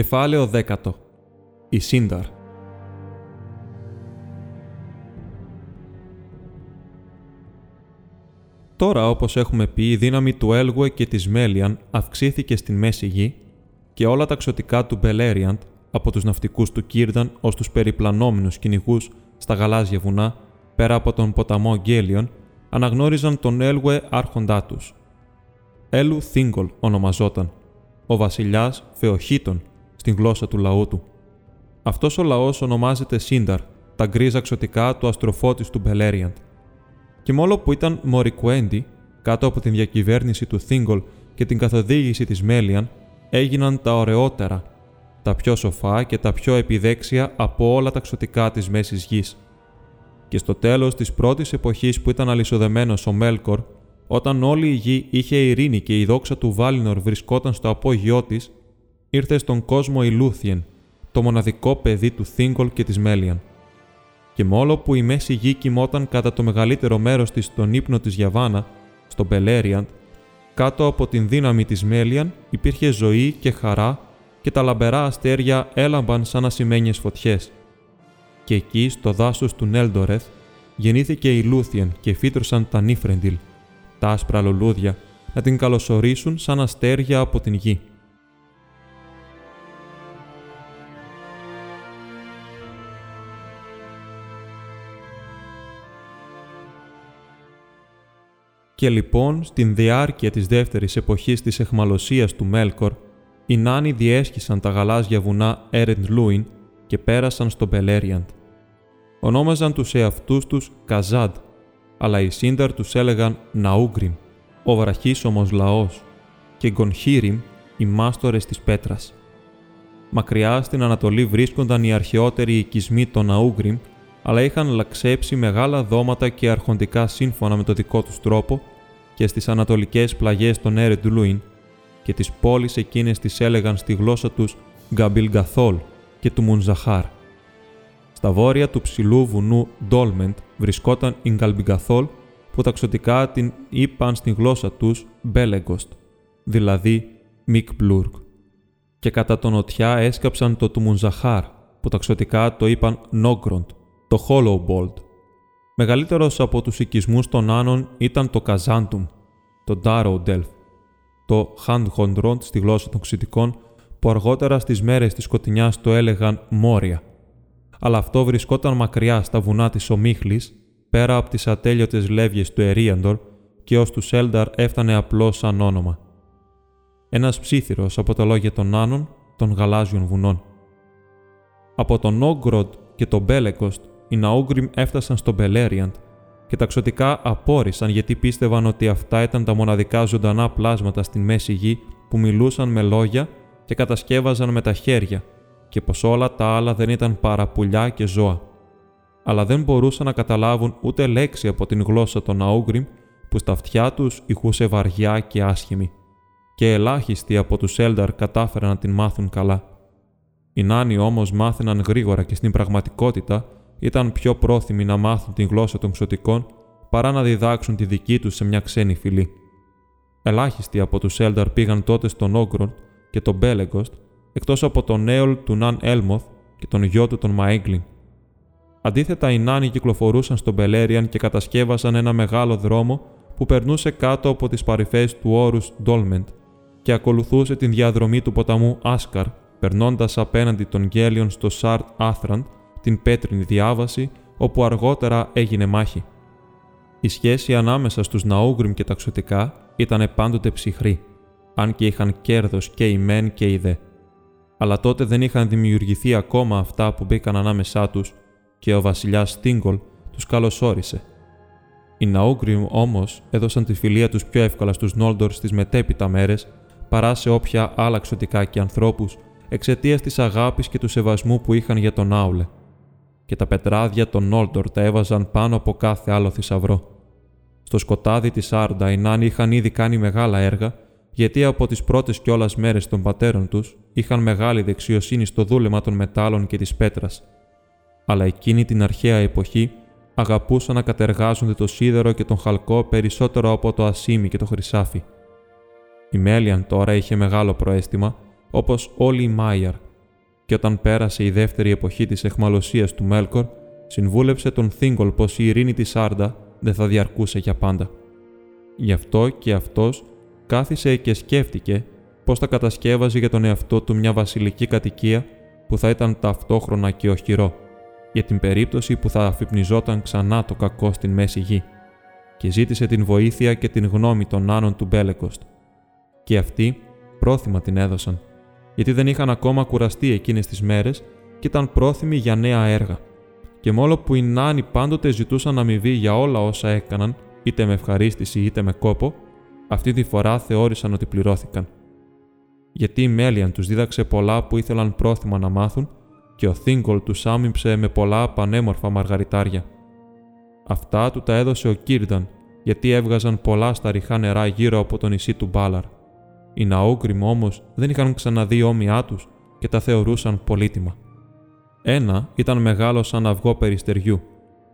Κεφάλαιο 10. Η Σύνταρ. Τώρα, όπως έχουμε πει, η δύναμη του Έλγουε και της Μέλιαν αυξήθηκε στην Μέση Γη και όλα τα ξωτικά του Μπελέριαντ, από τους ναυτικούς του Κίρδαν ως τους περιπλανόμενους κυνηγούς στα γαλάζια βουνά, πέρα από τον ποταμό Γκέλιον, αναγνώριζαν τον Έλγουε άρχοντά τους. Έλου Θίγκολ ονομαζόταν, ο βασιλιάς Φεοχήτων, στην γλώσσα του λαού του. Αυτός ο λαός ονομάζεται Σύνταρ, τα γκρίζα ξωτικά του αστροφώτης του Μπελέριαντ. Και μόλο που ήταν Μορικουέντι, κάτω από την διακυβέρνηση του Θίγκολ και την καθοδήγηση της Μέλιαν, έγιναν τα ωραιότερα, τα πιο σοφά και τα πιο επιδέξια από όλα τα ξωτικά της μέσης γης. Και στο τέλος της πρώτης εποχής που ήταν αλυσοδεμένος ο Μέλκορ, όταν όλη η γη είχε ειρήνη και η δόξα του Βάλινορ βρισκόταν στο απόγειό της, ήρθε στον κόσμο η Λούθιεν, το μοναδικό παιδί του Θίγκολ και της Μέλιαν. Και μόλο που η μέση γη κοιμόταν κατά το μεγαλύτερο μέρος της στον ύπνο της Γιαβάνα, στο Μπελέριαντ, κάτω από την δύναμη της Μέλιαν υπήρχε ζωή και χαρά και τα λαμπερά αστέρια έλαμπαν σαν ασημένιες φωτιές. Και εκεί, στο δάσος του Νέλντορεθ, γεννήθηκε η Λούθιεν και φύτρωσαν τα Νίφρεντιλ, τα άσπρα λουλούδια, να την καλωσορίσουν σαν αστέρια από την γη. Και λοιπόν, στην διάρκεια της δεύτερης εποχής της αιχμαλωσίας του Μέλκορ, οι Νάνοι διέσχισαν τα γαλάζια βουνά Έρεντ Λούιν και πέρασαν στο Μπελέριαντ. Ονόμαζαν τους εαυτούς τους Καζάντ, αλλά οι Σύνταρ τους έλεγαν Ναούγκριμ, ο βραχίσωμος λαός, και Γκονχίριμ, οι μάστορες της πέτρας. Μακριά στην Ανατολή βρίσκονταν οι αρχαιότεροι οικισμοί των Ναούγκριμ, αλλά είχαν λαξέψει μεγάλα δώματα και αρχοντικά σύμφωνα με το δικό τους τρόπο και στις ανατολικές πλαγιές των Ερεντλούιν και τις πόλεις εκείνες τις έλεγαν στη γλώσσα τους Γκαμπιλγκαθόλ και του Μουνζαχάρ. Στα βόρεια του ψηλού βουνού Ντόλμεντ βρισκόταν η Γκαλμπιγκαθόλ που ταξωτικά την είπαν στη γλώσσα τους Μπέλεγκοστ, δηλαδή Μικπλούρκ. Και κατά τον νοτιά έσκαψαν το του Μουνζαχάρ, που ταξωτικά το είπαν Νόγκροντ, το Hollowbold. Μεγαλύτερος από τους οικισμούς των Άνων ήταν το Καζάντουμ, το Darrowdelf, το Handhondrond στη γλώσσα των Ξητικών, που αργότερα στις μέρες της σκοτεινιάς το έλεγαν Μόρια. Αλλά αυτό βρισκόταν μακριά στα βουνά της Ομίχλης, πέρα από τις ατέλειωτες λεύγες του Ερίαντορ και ως τους Σέλνταρ έφτανε απλώς σαν όνομα. Ένας ψήθυρος από τα λόγια των Άνων των γαλάζιων βουνών. Από τον Όγκροντ και τον Μπέλεκοστ οι Ναούγκριμ έφτασαν στο Μπελέριαντ και τα ξωτικά απόρρισαν γιατί πίστευαν ότι αυτά ήταν τα μοναδικά ζωντανά πλάσματα στην μέση γη που μιλούσαν με λόγια και κατασκεύαζαν με τα χέρια και πως όλα τα άλλα δεν ήταν παρά πουλιά και ζώα. Αλλά δεν μπορούσαν να καταλάβουν ούτε λέξη από την γλώσσα των Ναούγκριμ που στα αυτιά τους ηχούσε βαριά και άσχημη και ελάχιστοι από τους Έλνταρ κατάφεραν να την μάθουν καλά. Οι Νάνοι όμως μάθαιναν γρήγορα και στην πραγματικότητα ήταν πιο πρόθυμοι να μάθουν την γλώσσα των ξωτικών παρά να διδάξουν τη δική τους σε μια ξένη φυλή. Ελάχιστοι από τους Έλνταρ πήγαν τότε στον Όγκρον και τον Μπέλεγκοστ, εκτός από τον Έολ του Ναν Έλμοθ και τον γιο του τον Μαίγκλιν. Αντίθετα, οι Νάνοι κυκλοφορούσαν στον Μπελέριαν και κατασκεύασαν ένα μεγάλο δρόμο που περνούσε κάτω από τις παρυφές του όρους Ντόλμεντ και ακολουθούσε την διαδρομή του ποταμού Άσκαρ, περνώντας απέναντι των γέλιων στο Σαρτ Άθραντ την πέτρινη διάβαση, όπου αργότερα έγινε μάχη. Η σχέση ανάμεσα στους Ναούγκριμ και τα ξωτικά ήταν πάντοτε ψυχρή, αν και είχαν κέρδος και οι μεν και οι δε. Αλλά τότε δεν είχαν δημιουργηθεί ακόμα αυτά που μπήκαν ανάμεσά τους και ο βασιλιάς Στίνγκολ τους καλωσόρισε. Οι Ναούγκριμ όμως έδωσαν τη φιλία τους πιο εύκολα στους Νόλντορς στις μετέπειτα μέρες παρά σε όποια άλλα ξωτικά και ανθρώπους εξαιτίας της αγάπης και του σεβασμού που είχαν για τον Άουλε. Και τα πετράδια των Όλτορ τα έβαζαν πάνω από κάθε άλλο θησαυρό. Στο σκοτάδι της Άρντα οι Νάνοι είχαν ήδη κάνει μεγάλα έργα, γιατί από τις πρώτες κιόλας μέρες των πατέρων τους είχαν μεγάλη δεξιοσύνη στο δούλεμα των μετάλλων και της πέτρας. Αλλά εκείνη την αρχαία εποχή αγαπούσαν να κατεργάζονται το σίδερο και τον χαλκό περισσότερο από το ασίμι και το χρυσάφι. Η Μέλιαν τώρα είχε μεγάλο προέστημα, όπως όλοι οι Μάιαρ, και όταν πέρασε η δεύτερη εποχή της εχμαλωσίας του Μέλκορ, συμβούλεψε τον Θίγκολ πως η ειρήνη της Άρντα δεν θα διαρκούσε για πάντα. Γι' αυτό και αυτός κάθισε και σκέφτηκε πώ θα κατασκεύαζε για τον εαυτό του μια βασιλική κατοικία που θα ήταν ταυτόχρονα και οχυρό, για την περίπτωση που θα αφυπνιζόταν ξανά το κακό στην μέση γη, και ζήτησε την βοήθεια και την γνώμη των άνων του Μπέλεκοστ. Και αυτοί πρόθυμα την έδωσαν, γιατί δεν είχαν ακόμα κουραστεί εκείνες τις μέρες και ήταν πρόθυμοι για νέα έργα. Και μόλο που οι νάνοι πάντοτε ζητούσαν αμοιβή για όλα όσα έκαναν, είτε με ευχαρίστηση είτε με κόπο, αυτή τη φορά θεώρησαν ότι πληρώθηκαν. Γιατί η Μέλιαν τους δίδαξε πολλά που ήθελαν πρόθυμα να μάθουν και ο Θίγκολ τους άμυψε με πολλά πανέμορφα μαργαριτάρια. Αυτά του τα έδωσε ο Κίρνταν, γιατί έβγαζαν πολλά στα ριχά νερά γύρω από το νησί του Μπάλαρ. Οι Ναούγκριμ όμως δεν είχαν ξαναδεί όμοιά τους και τα θεωρούσαν πολύτιμα. Ένα ήταν μεγάλο σαν αυγό περιστεριού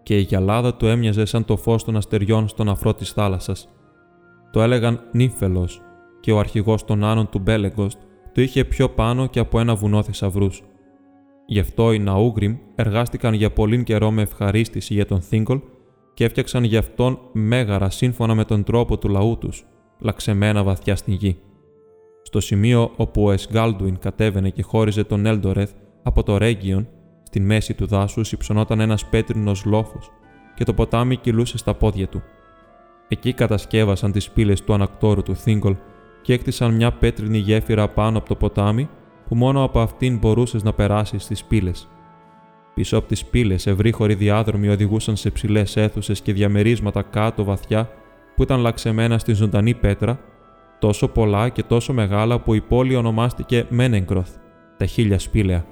και η γυαλάδα του έμοιαζε σαν το φως των αστεριών στον αφρό της θάλασσας. Το έλεγαν νύφελο και ο αρχηγός των άνων του Μπέλεγκοστ το είχε πιο πάνω και από ένα βουνό θησαυρούς. Γι' αυτό οι Ναούγκριμ εργάστηκαν για πολύ καιρό με ευχαρίστηση για τον Θίγκολ και έφτιαξαν γι' αυτόν μέγαρα σύμφωνα με τον τρόπο του λαού τους, λαξεμένα βαθιά στην γη. Στο σημείο όπου ο Εσγκάλντουιν κατέβαινε και χώριζε τον Έλντορεθ από το Ρέγγιον, στη μέση του δάσου υψωνόταν ένας πέτρινος λόφος και το ποτάμι κυλούσε στα πόδια του. Εκεί κατασκεύασαν τις πύλες του ανακτόρου του Θίγκολ και έκτισαν μια πέτρινη γέφυρα πάνω από το ποτάμι που μόνο από αυτήν μπορούσες να περάσεις στι πύλες. Πίσω από τις πύλες, ευρύχωροι διάδρομοι οδηγούσαν σε ψηλές αίθουσες και διαμερίσματα κάτω βαθιά που ήταν λαξεμένα στη ζωντανή πέτρα τόσο πολλά και τόσο μεγάλα που η πόλη ονομάστηκε Μένεγκροθ, τα χίλια σπήλαια.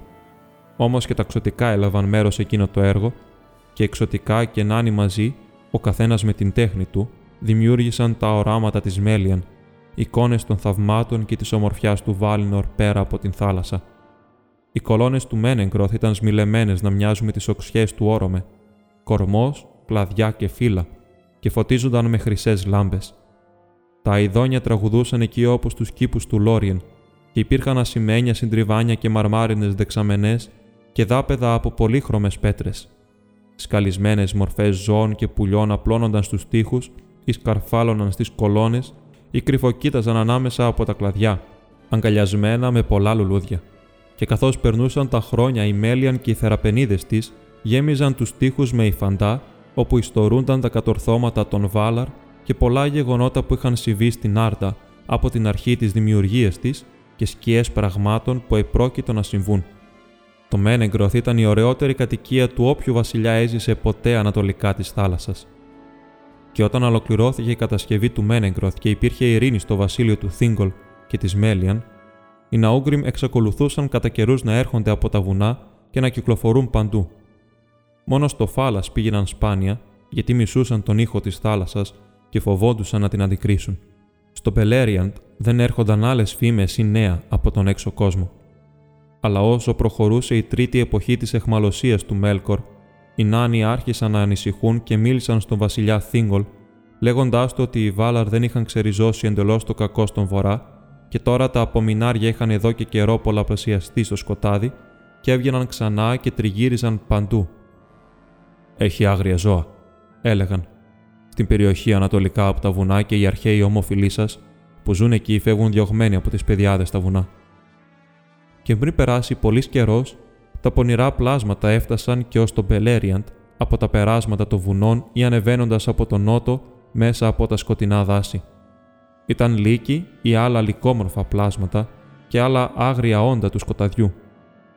Όμως και τα ξωτικά έλαβαν μέρος σε εκείνο το έργο και εξωτικά και νάνοι μαζί, ο καθένας με την τέχνη του, δημιούργησαν τα οράματα της Μέλιαν, εικόνες των θαυμάτων και της ομορφιάς του Βάλινορ πέρα από την θάλασσα. Οι κολόνες του Μένεγκροθ ήταν σμιλεμένες να μοιάζουν με τις οξιές του όρομε, κορμός, κλαδιά και φύλλα, και φωτίζονταν με χρυσές λάμπες. Τα αειδόνια τραγουδούσαν εκεί όπως τους κήπους του Λόριεν, και υπήρχαν ασημένια συντριβάνια και μαρμάρινες δεξαμενές και δάπεδα από πολύχρωμες πέτρες. Σκαλισμένες μορφές ζώων και πουλιών απλώνονταν στους τοίχους ή σκαρφάλωναν στις κολόνες ή κρυφοκοίταζαν ανάμεσα από τα κλαδιά, αγκαλιασμένα με πολλά λουλούδια. Και καθώς περνούσαν τα χρόνια οι Μέλιαν και οι θεραπενίδες της γέμιζαν τους τοίχους με υφαντά, όπου ιστορούνταν τα κατορθώματα των Βάλαρ και πολλά γεγονότα που είχαν συμβεί στην Άρτα από την αρχή της δημιουργίας της και σκιές πραγμάτων που επρόκειτο να συμβούν. Το Μένεγκροθ ήταν η ωραιότερη κατοικία του όποιου βασιλιά έζησε ποτέ ανατολικά της θάλασσας. Και όταν ολοκληρώθηκε η κατασκευή του Μένεγκροθ και υπήρχε ειρήνη στο βασίλειο του Θίγκολ και της Μέλιαν, οι Ναούγκριμ εξακολουθούσαν κατά καιρούς να έρχονται από τα βουνά και να κυκλοφορούν παντού. Μόνο στο φάλας πήγαιναν σπάνια, γιατί μισούσαν τον ήχο της θάλασσας και φοβόντουσαν να την αντικρίσουν. Στο Πελέριαντ δεν έρχονταν άλλες φήμες ή νέα από τον έξω κόσμο. Αλλά όσο προχωρούσε η τρίτη εποχή της εχμαλωσίας του Μέλκορ, οι Νάνοι άρχισαν να ανησυχούν και μίλησαν στον βασιλιά Θίγκολ, λέγοντάς του ότι οι Βάλαρ δεν είχαν ξεριζώσει εντελώς το κακό στον βορρά και τώρα τα απομεινάρια είχαν εδώ και καιρό πολλαπλασιαστεί στο σκοτάδι και έβγαιναν ξανά και τριγύριζαν παντού. Έχει άγρια ζώα, έλεγαν στην περιοχή ανατολικά από τα βουνά και οι αρχαίοι ομοφυλοί σας που ζουν εκεί φεύγουν διωγμένοι από τις πεδιάδε στα βουνά. Και πριν περάσει πολύς καιρός, τα πονηρά πλάσματα έφτασαν και ως τον Μπελέριαντ από τα περάσματα των βουνών ή ανεβαίνοντας από τον νότο μέσα από τα σκοτεινά δάση. Ήταν λύκοι ή άλλα λυκόμορφα πλάσματα και άλλα άγρια όντα του σκοταδιού,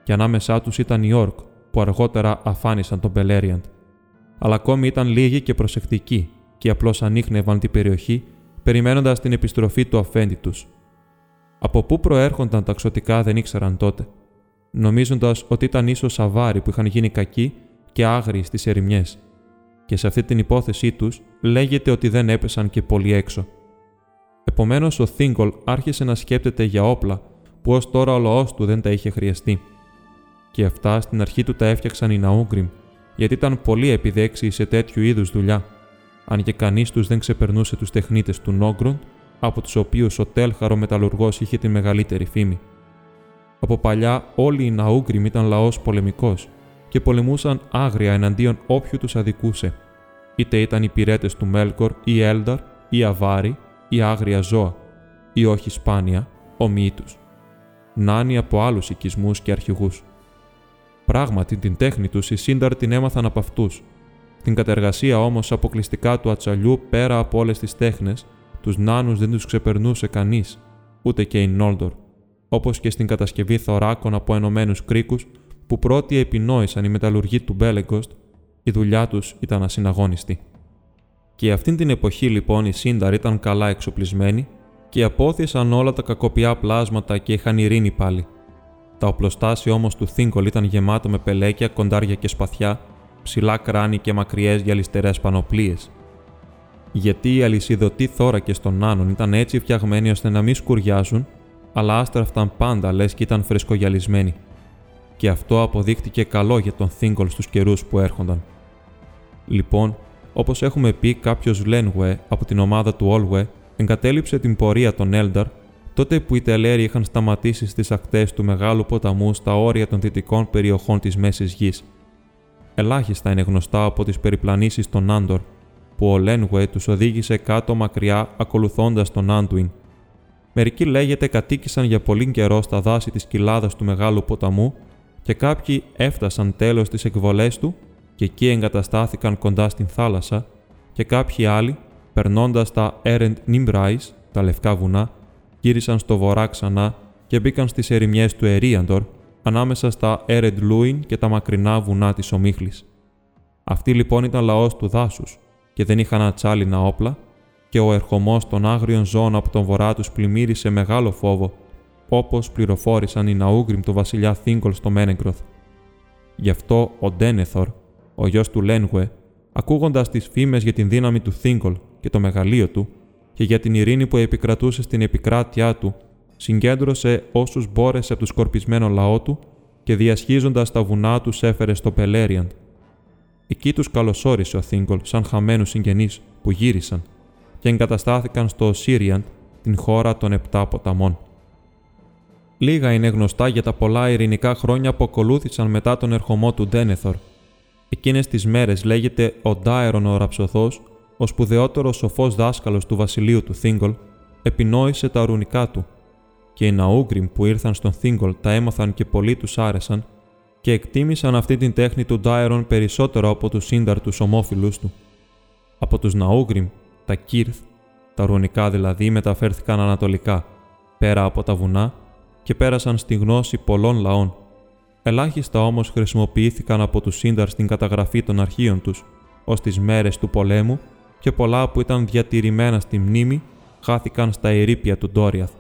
και ανάμεσά τους ήταν οι Όρκ που αργότερα αφάνισαν τον Μπελέριαντ. Αλλά ακόμη ήταν λίγοι και προσεκτικοί και απλώς ανείχνευαν την περιοχή, περιμένοντας την επιστροφή του αφέντη τους. Από πού προέρχονταν τα ξωτικά δεν ήξεραν τότε, νομίζοντας ότι ήταν ίσως αβάροι που είχαν γίνει κακοί και άγριοι στις ερημιές. Και σε αυτή την υπόθεσή τους λέγεται ότι δεν έπεσαν και πολύ έξω. Επομένως, ο Θίγκολ άρχισε να σκέπτεται για όπλα που ως τώρα ο λαός του δεν τα είχε χρειαστεί. Και αυτά στην αρχή του τα έφτιαξαν οι Ναούγκριμ, γιατί ήταν πολύ επιδέξιοι σε τέτοιου είδους δουλειά, αν και κανείς τους δεν ξεπερνούσε τους τεχνίτες του Νόγκρον, από τους οποίους ο Τέλχαρο μεταλλουργός είχε τη μεγαλύτερη φήμη. Από παλιά όλοι οι Ναούγκριμ ήταν λαός πολεμικός και πολεμούσαν άγρια εναντίον όποιου τους αδικούσε, είτε ήταν οι πυρέτες του Μέλκορ ή Έλνταρ ή Αβάρι ή άγρια ζώα, ή όχι σπάνια, ομοίοι του. Νάνοι από άλλους οικισμούς και αρχηγούς. Πράγματι, την τέχνη τους οι Σύνταρ την έμαθαν από αυτούς. Την κατεργασία όμως αποκλειστικά του ατσαλιού πέρα από όλες τις τέχνες, τους νάνους δεν τους ξεπερνούσε κανείς, ούτε και οι Νόλντορ, όπως και στην κατασκευή θωράκων από ενωμένους κρίκους που πρώτοι επινόησαν οι μεταλλουργοί του Μπέλεγκοστ, η δουλειά τους ήταν ασυναγώνιστη. Και αυτήν την εποχή λοιπόν οι Σύνταρ ήταν καλά εξοπλισμένοι και απόθεσαν όλα τα κακοπιά πλάσματα και είχαν ειρήνη πάλι. Τα οπλοστάσια όμως του Θίνκολ ήταν γεμάτα με πελέκια, κοντάρια και σπαθιά, ψηλά κράνη και μακριές γυαλιστερές πανοπλίες. Γιατί οι αλυσιδωτοί θώρακε των Νάνων ήταν έτσι φτιαγμένοι ώστε να μην σκουριάζουν, αλλά άστραφταν πάντα λες και ήταν φρεσκογιαλισμένοι. Και αυτό αποδείχτηκε καλό για τον Θίνκολ στους καιρούς που έρχονταν. Λοιπόν, Όπως έχουμε πει, κάποιος Λένγουε από την ομάδα του Όλουε εγκατέλειψε την πορεία των Έλνταρ τότε που οι Τελέροι είχαν σταματήσει στις ακτές του μεγάλου ποταμού στα όρια των δυτικών περιοχών της μέσης γης. Ελάχιστα είναι γνωστά από τις περιπλανήσεις των Άντορ, που ο Λένγουε τους οδήγησε κάτω μακριά ακολουθώντας τον Άντουιν. Μερικοί λέγεται κατοίκησαν για πολύ καιρό στα δάση της κοιλάδας του μεγάλου ποταμού και κάποιοι έφτασαν τέλος στι εκβολές του και εκεί εγκαταστάθηκαν κοντά στην θάλασσα και κάποιοι άλλοι, περνώντας τα Erend Nimbrais, τα λευκά βουνά, γύρισαν στο βορρά ξανά και μπήκαν στις ερημιές του Ερίαντορ, ανάμεσα στα Erend Luin και τα μακρινά βουνά της Ομίχλης. Αυτοί λοιπόν ήταν λαός του δάσους και δεν είχαν ατσάλινα όπλα, και ο ερχομός των άγριων ζώων από τον βορρά τους πλημμύρισε μεγάλο φόβο, όπως πληροφόρησαν οι Ναούγκριμ του βασιλιά Θίγκολ στο Μένεγκροθ. Γι' αυτό ο Ντένεθορ, ο γιος του Λένγουε, ακούγοντας τις φήμες για την δύναμη του Θίγκολ και το μεγαλείο του και για την ειρήνη που επικρατούσε στην επικράτειά του, συγκέντρωσε όσους μπόρεσε από το σκορπισμένο λαό του και διασχίζοντας τα βουνά τους έφερε στο Πελέριαντ. Εκεί τους καλωσόρισε ο Θίγκολ σαν χαμένους συγγενείς που γύρισαν και εγκαταστάθηκαν στο Σύριαντ, την χώρα των Επτά Ποταμών. Λίγα είναι γνωστά για τα πολλά ειρηνικά χρόνια που ακολούθησαν μετά τον ερχομό του Ντένεθορ Εκείνες τις μέρες λέγεται ο Ντάερον ο Ραψοθός, ο σπουδαιότερος σοφός δάσκαλος του βασιλείου του Θίγκολ, επινόησε τα ρουνικά του, και οι Ναούγκριμ που ήρθαν στον Θίγκολ τα έμαθαν και πολλοί τους άρεσαν και εκτίμησαν αυτή την τέχνη του Ντάερον περισσότερο από τους Σύνταρ του ομόφυλου του. Από τους Ναούγκριμ, τα Κύρθ, τα ρουνικά δηλαδή, μεταφέρθηκαν ανατολικά, πέρα από τα βουνά και πέρασαν στη γνώση πολλών λαών Ελάχιστα όμως χρησιμοποιήθηκαν από τους Σύνταρ στην καταγραφή των αρχείων τους, ως τις μέρες του πολέμου και πολλά που ήταν διατηρημένα στη μνήμη χάθηκαν στα ερήπια του Ντόριαθ.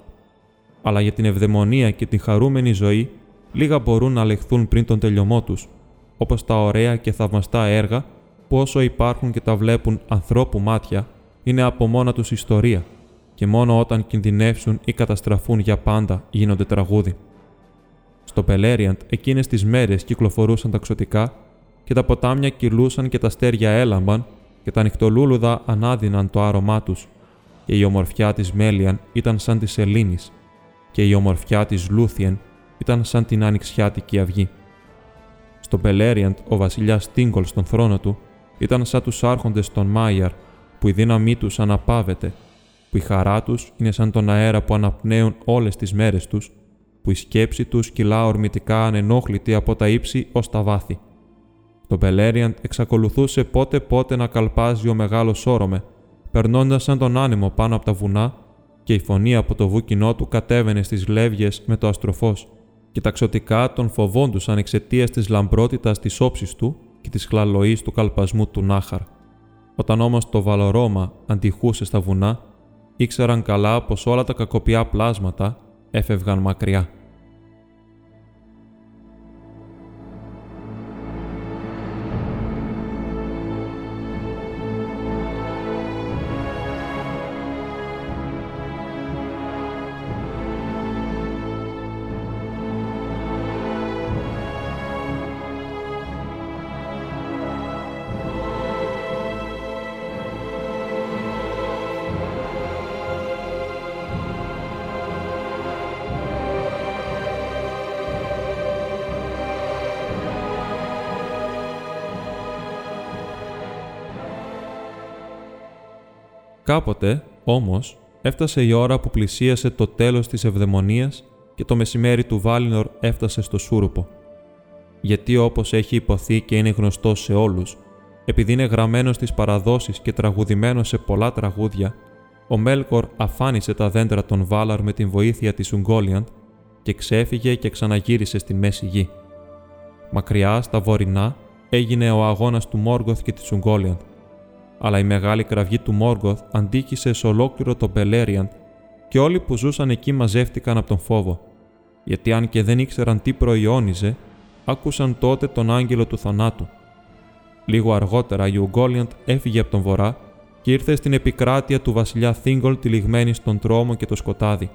Αλλά για την ευδαιμονία και την χαρούμενη ζωή, λίγα μπορούν να λεχθούν πριν τον τελειωμό τους, όπως τα ωραία και θαυμαστά έργα που όσο υπάρχουν και τα βλέπουν ανθρώπου μάτια, είναι από μόνα τους ιστορία, και μόνο όταν κινδυνεύσουν ή καταστραφούν για πάντα γίνονται τραγούδι. Στο Πελέριαντ εκείνες τις μέρες κυκλοφορούσαν τα ξωτικά και τα ποτάμια κυλούσαν και τα στέρια έλαμπαν και τα νυχτολούλουδα ανάδυναν το άρωμά τους, και η ομορφιά της Μέλιαν ήταν σαν της Ελλήνη, και η ομορφιά της Λούθιεν ήταν σαν την ανοιξιάτικη αυγή. Στο Πελέριαντ ο βασιλιάς Τίγκολ στον θρόνο του ήταν σαν τους άρχοντες των Μάιαρ, που η δύναμή τους αναπάβεται, που η χαρά τους είναι σαν τον αέρα που αναπνέουν όλες τις μέρες τους που η σκέψη τους κυλά ορμητικά ανενόχλητη από τα ύψη ως τα βάθη. Το Μπελέριαντ εξακολουθούσε πότε πότε να καλπάζει ο μεγάλος όρομε, περνώντας σαν τον άνεμο πάνω από τα βουνά, και η φωνή από το βούκινό του κατέβαινε στις λεύγες με το αστροφός, και τα ξωτικά τον φοβόντουσαν εξαιτίας της λαμπρότητας της όψης του και της χλαλοής του καλπασμού του Νάχαρ. Όταν όμως το βαλορώμα αντιχούσε στα βουνά, ήξεραν καλά πως όλα τα κακοπιά πλάσματα έφευγαν μακριά. Κάποτε, όμως, έφτασε η ώρα που πλησίασε το τέλος της ευδαιμονίας και το μεσημέρι του Βάλινορ έφτασε στο Σούρουπο. Γιατί όπως έχει υποθεί και είναι γνωστό σε όλους, επειδή είναι γραμμένος στις παραδόσεις και τραγουδημένο σε πολλά τραγούδια, ο Μέλκορ αφάνισε τα δέντρα των Βάλαρ με την βοήθεια της Ουγγόλιαντ και ξέφυγε και ξαναγύρισε στη μέση γη. Μακριά, στα βορεινά, έγινε ο αγώνας του Μόργοθ και της Ουγγόλιαντ, αλλά η μεγάλη κραυγή του Μόργοθ αντίκησε σε ολόκληρο τον Μπελέριαντ και όλοι που ζούσαν εκεί μαζεύτηκαν από τον φόβο, γιατί αν και δεν ήξεραν τι προϊόνιζε, άκουσαν τότε τον άγγελο του θανάτου. Λίγο αργότερα η Ουγγόλιαντ έφυγε από τον βορρά και ήρθε στην επικράτεια του βασιλιά Θίγκολ τυλιγμένη στον τρόμο και το σκοτάδι.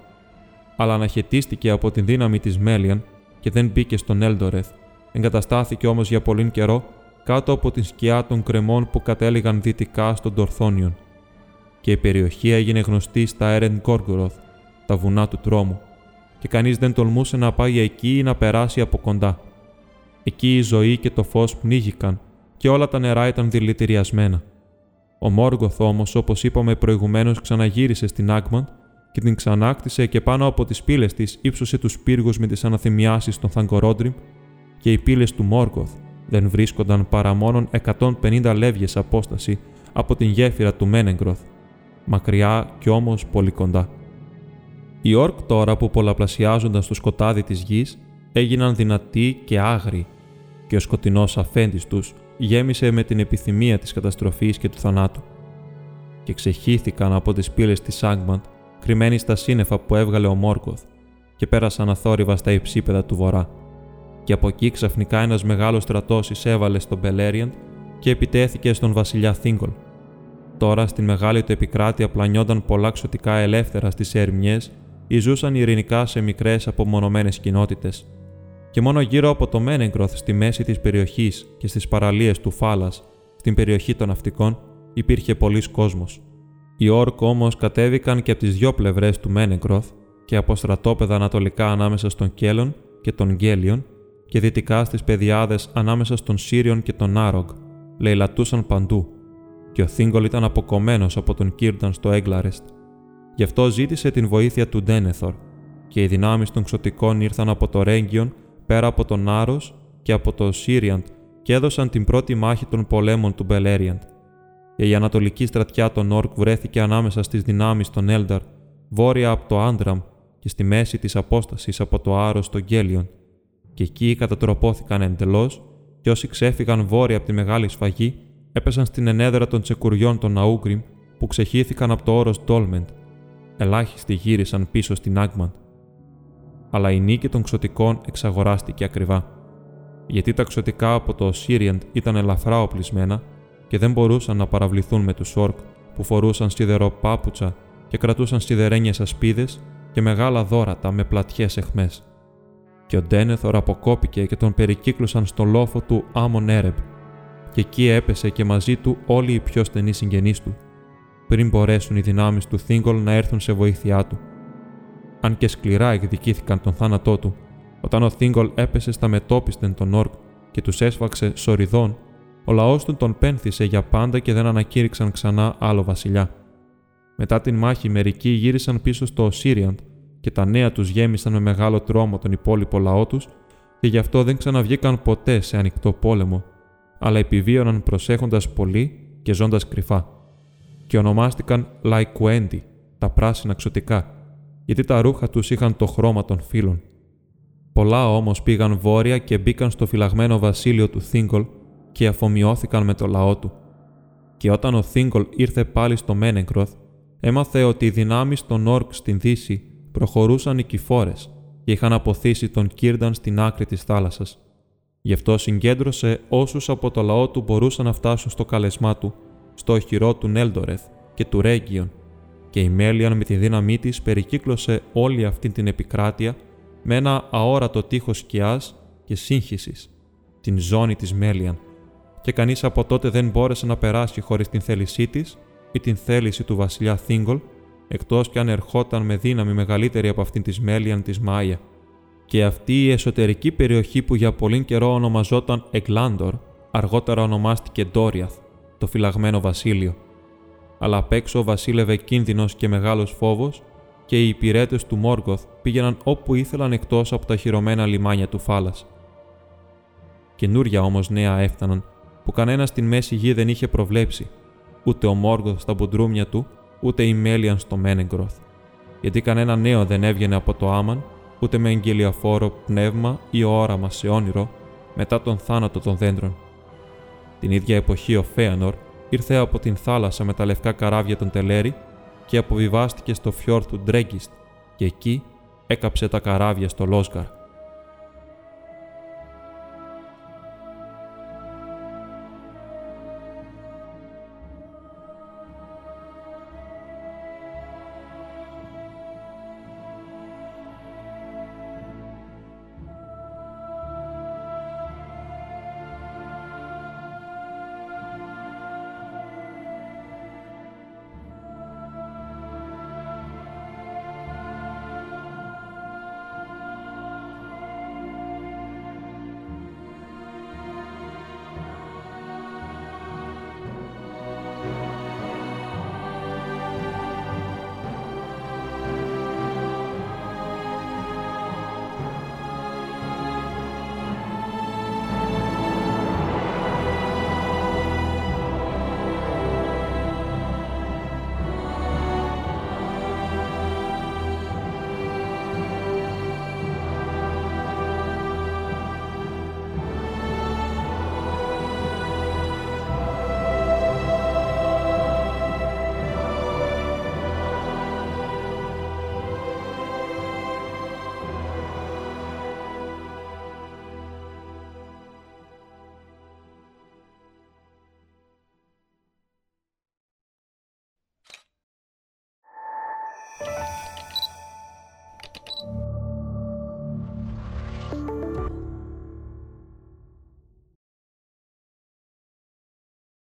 Αλλά αναχαιτίστηκε από την δύναμη της Μέλιαν και δεν μπήκε στον Έλντορεθ. Εγκαταστάθηκε όμως για πολύ καιρό κάτω από την σκιά των κρεμών που κατέληγαν δυτικά στον Τορθόνιον. Και η περιοχή έγινε γνωστή στα Έρεν Γκόργκοροθ, τα βουνά του τρόμου, και κανείς δεν τολμούσε να πάει εκεί ή να περάσει από κοντά. Εκεί η ζωή και το φως πνίγηκαν και όλα τα νερά ήταν δηλητηριασμένα. Ο Μόργοθ όμως, όπως είπαμε προηγουμένως, ξαναγύρισε στην Άγμαντ και την ξανάκτησε και πάνω από τις πύλες της ύψωσε τους πύργους με τις αναθυμιάσεις των Θαγκορόντριμ και οι πύλες του Μόργοθ δεν βρίσκονταν παρά μόνον 150 λεύγες απόσταση από την γέφυρα του Μένεγκροθ, μακριά κι όμως πολύ κοντά. Οι όρκ τώρα που πολλαπλασιάζονταν στο σκοτάδι της γης έγιναν δυνατοί και άγριοι και ο σκοτεινός αφέντης τους γέμισε με την επιθυμία της καταστροφής και του θανάτου. Και ξεχύθηκαν από τις πύλες της Άγμαντ, κρυμμένοι στα σύννεφα που έβγαλε ο Μόρκοθ, και πέρασαν αθόρυβα στα υψίπεδα του βορρά. Και από εκεί ξαφνικά ένας μεγάλος στρατός εισέβαλε στον Μπελέριαντ και επιτέθηκε στον βασιλιά Θίγκολ. Τώρα στην μεγάλη του επικράτεια πλανιόνταν πολλά ξωτικά ελεύθερα στις ερμιές ή ζούσαν ειρηνικά σε μικρές απομονωμένες κοινότητες και μόνο γύρω από το Μένεγκροθ στη μέση της περιοχής και στις παραλίες του Φάλας, στην περιοχή των ναυτικών, υπήρχε πολλής κόσμος. Οι Όρκ όμως κατέβηκαν και από τις δυο πλευρές του Μένεγκροθ και από στρατόπεδα ανατολικά ανάμεσα στον Κέλον και τον Γκέλιον και δυτικά στις πεδιάδες ανάμεσα στον Σύριον και τον Άρογκ, λαιλατούσαν παντού, και ο Θίγκολ ήταν αποκομμένος από τον Κίρνταν στο Έγκλαρεστ. Γι' αυτό ζήτησε την βοήθεια του Ντένεθορ, και οι δυνάμεις των ξωτικών ήρθαν από το Ρέγγιον πέρα από τον Άρος και από το Σύριαντ και έδωσαν την πρώτη μάχη των πολέμων του Μπελέριαντ. Και η ανατολική στρατιά των Όρκ βρέθηκε ανάμεσα στις δυνάμεις των Έλνταρ, βόρεια από το Άντραμ και στη μέση της απόστασης από το Άρος στο Γκέλιον. Και εκεί κατατροπώθηκαν εντελώς και όσοι ξέφυγαν βόρεια από τη μεγάλη σφαγή έπεσαν στην ενέδρα των τσεκουριών των Αούγκριμ που ξεχύθηκαν από το όρος Ντόλμεντ. Ελάχιστοι γύρισαν πίσω στην Άγμαντ αλλά η νίκη των ξωτικών εξαγοράστηκε ακριβά. Γιατί τα ξωτικά από το Osiriant ήταν ελαφρά οπλισμένα και δεν μπορούσαν να παραβληθούν με τους Όρκ που φορούσαν σιδερό πάπουτσα και κρατούσαν σιδερένιες ασπίδες και μεγάλα δόρατα με πλατιές εχμές. Και ο Ντένεθορ αποκόπηκε και τον περικύκλωσαν στο λόφο του Άμον Έρεμπ και εκεί έπεσε και μαζί του όλοι οι πιο στενοί συγγενείς του, πριν μπορέσουν οι δυνάμεις του Θίγκολ να έρθουν σε βοήθειά του αν και σκληρά εκδικήθηκαν τον θάνατό του, όταν ο Θίγκολ έπεσε στα μετόπιστεν των Όρκ και τους έσφαξε σοριδών, ο λαός του τον πένθησε για πάντα και δεν ανακήρυξαν ξανά άλλο βασιλιά. Μετά την μάχη, μερικοί γύρισαν πίσω στο Οσύριαντ και τα νέα τους γέμισαν με μεγάλο τρόμο τον υπόλοιπο λαό τους και γι' αυτό δεν ξαναβγήκαν ποτέ σε ανοιχτό πόλεμο, αλλά επιβίωναν προσέχοντας πολύ και ζώντας κρυφά. Και ονομάστηκαν Λαϊκουέντι, τα πράσινα ξωτικά, γιατί τα ρούχα τους είχαν το χρώμα των φύλων. Πολλά όμως πήγαν βόρεια και μπήκαν στο φυλαγμένο βασίλειο του Θίγκολ και αφομοιώθηκαν με το λαό του. Και όταν ο Θίγκολ ήρθε πάλι στο Μένεγκροθ, έμαθε ότι οι δυνάμεις των Όρκ στην Δύση προχωρούσαν νικηφόρες και είχαν αποθήσει τον Κίρνταν στην άκρη της θάλασσας. Γι' αυτό συγκέντρωσε όσους από το λαό του μπορούσαν να φτάσουν στο καλεσμά του, στο οχυρό του Νέλντορεθ και του Ρέγγιον και η Μέλιαν με τη δύναμή της περικύκλωσε όλη αυτή την επικράτεια με ένα αόρατο τείχος σκιάς και σύγχυσης, την ζώνη της Μέλιαν, και κανείς από τότε δεν μπόρεσε να περάσει χωρίς την θέλησή της ή την θέληση του βασιλιά Θίγκολ, εκτός κι αν ερχόταν με δύναμη μεγαλύτερη από αυτήν της Μέλιαν της Μάια. Και αυτή η εσωτερική περιοχή που για πολύ καιρό ονομαζόταν Εγκλάντορ, αργότερα ονομάστηκε Ντόριαθ, το φυλαγμένο βασίλειο αλλά απ' έξω βασίλευε κίνδυνος και μεγάλος φόβος και οι υπηρέτες του Μόργκοθ πήγαιναν όπου ήθελαν εκτός από τα χειρωμένα λιμάνια του Φάλα. Καινούρια όμως νέα έφταναν που κανένας στην μέση γη δεν είχε προβλέψει, ούτε ο Μόργκοθ στα μπουντρούμια του, ούτε η Μέλιαν στο Μένεγκροθ. Γιατί κανένα νέο δεν έβγαινε από το Άμαν, ούτε με εγγελιαφόρο πνεύμα ή όραμα σε όνειρο, μετά τον θάνατο των δέντρων. Την ίδια εποχή ο Φέανορ ήρθε από την θάλασσα με τα λευκά καράβια των Τελέρι και αποβιβάστηκε στο φιόρ του Ντρέγκιστ και εκεί έκαψε τα καράβια στο Λόσγαρ.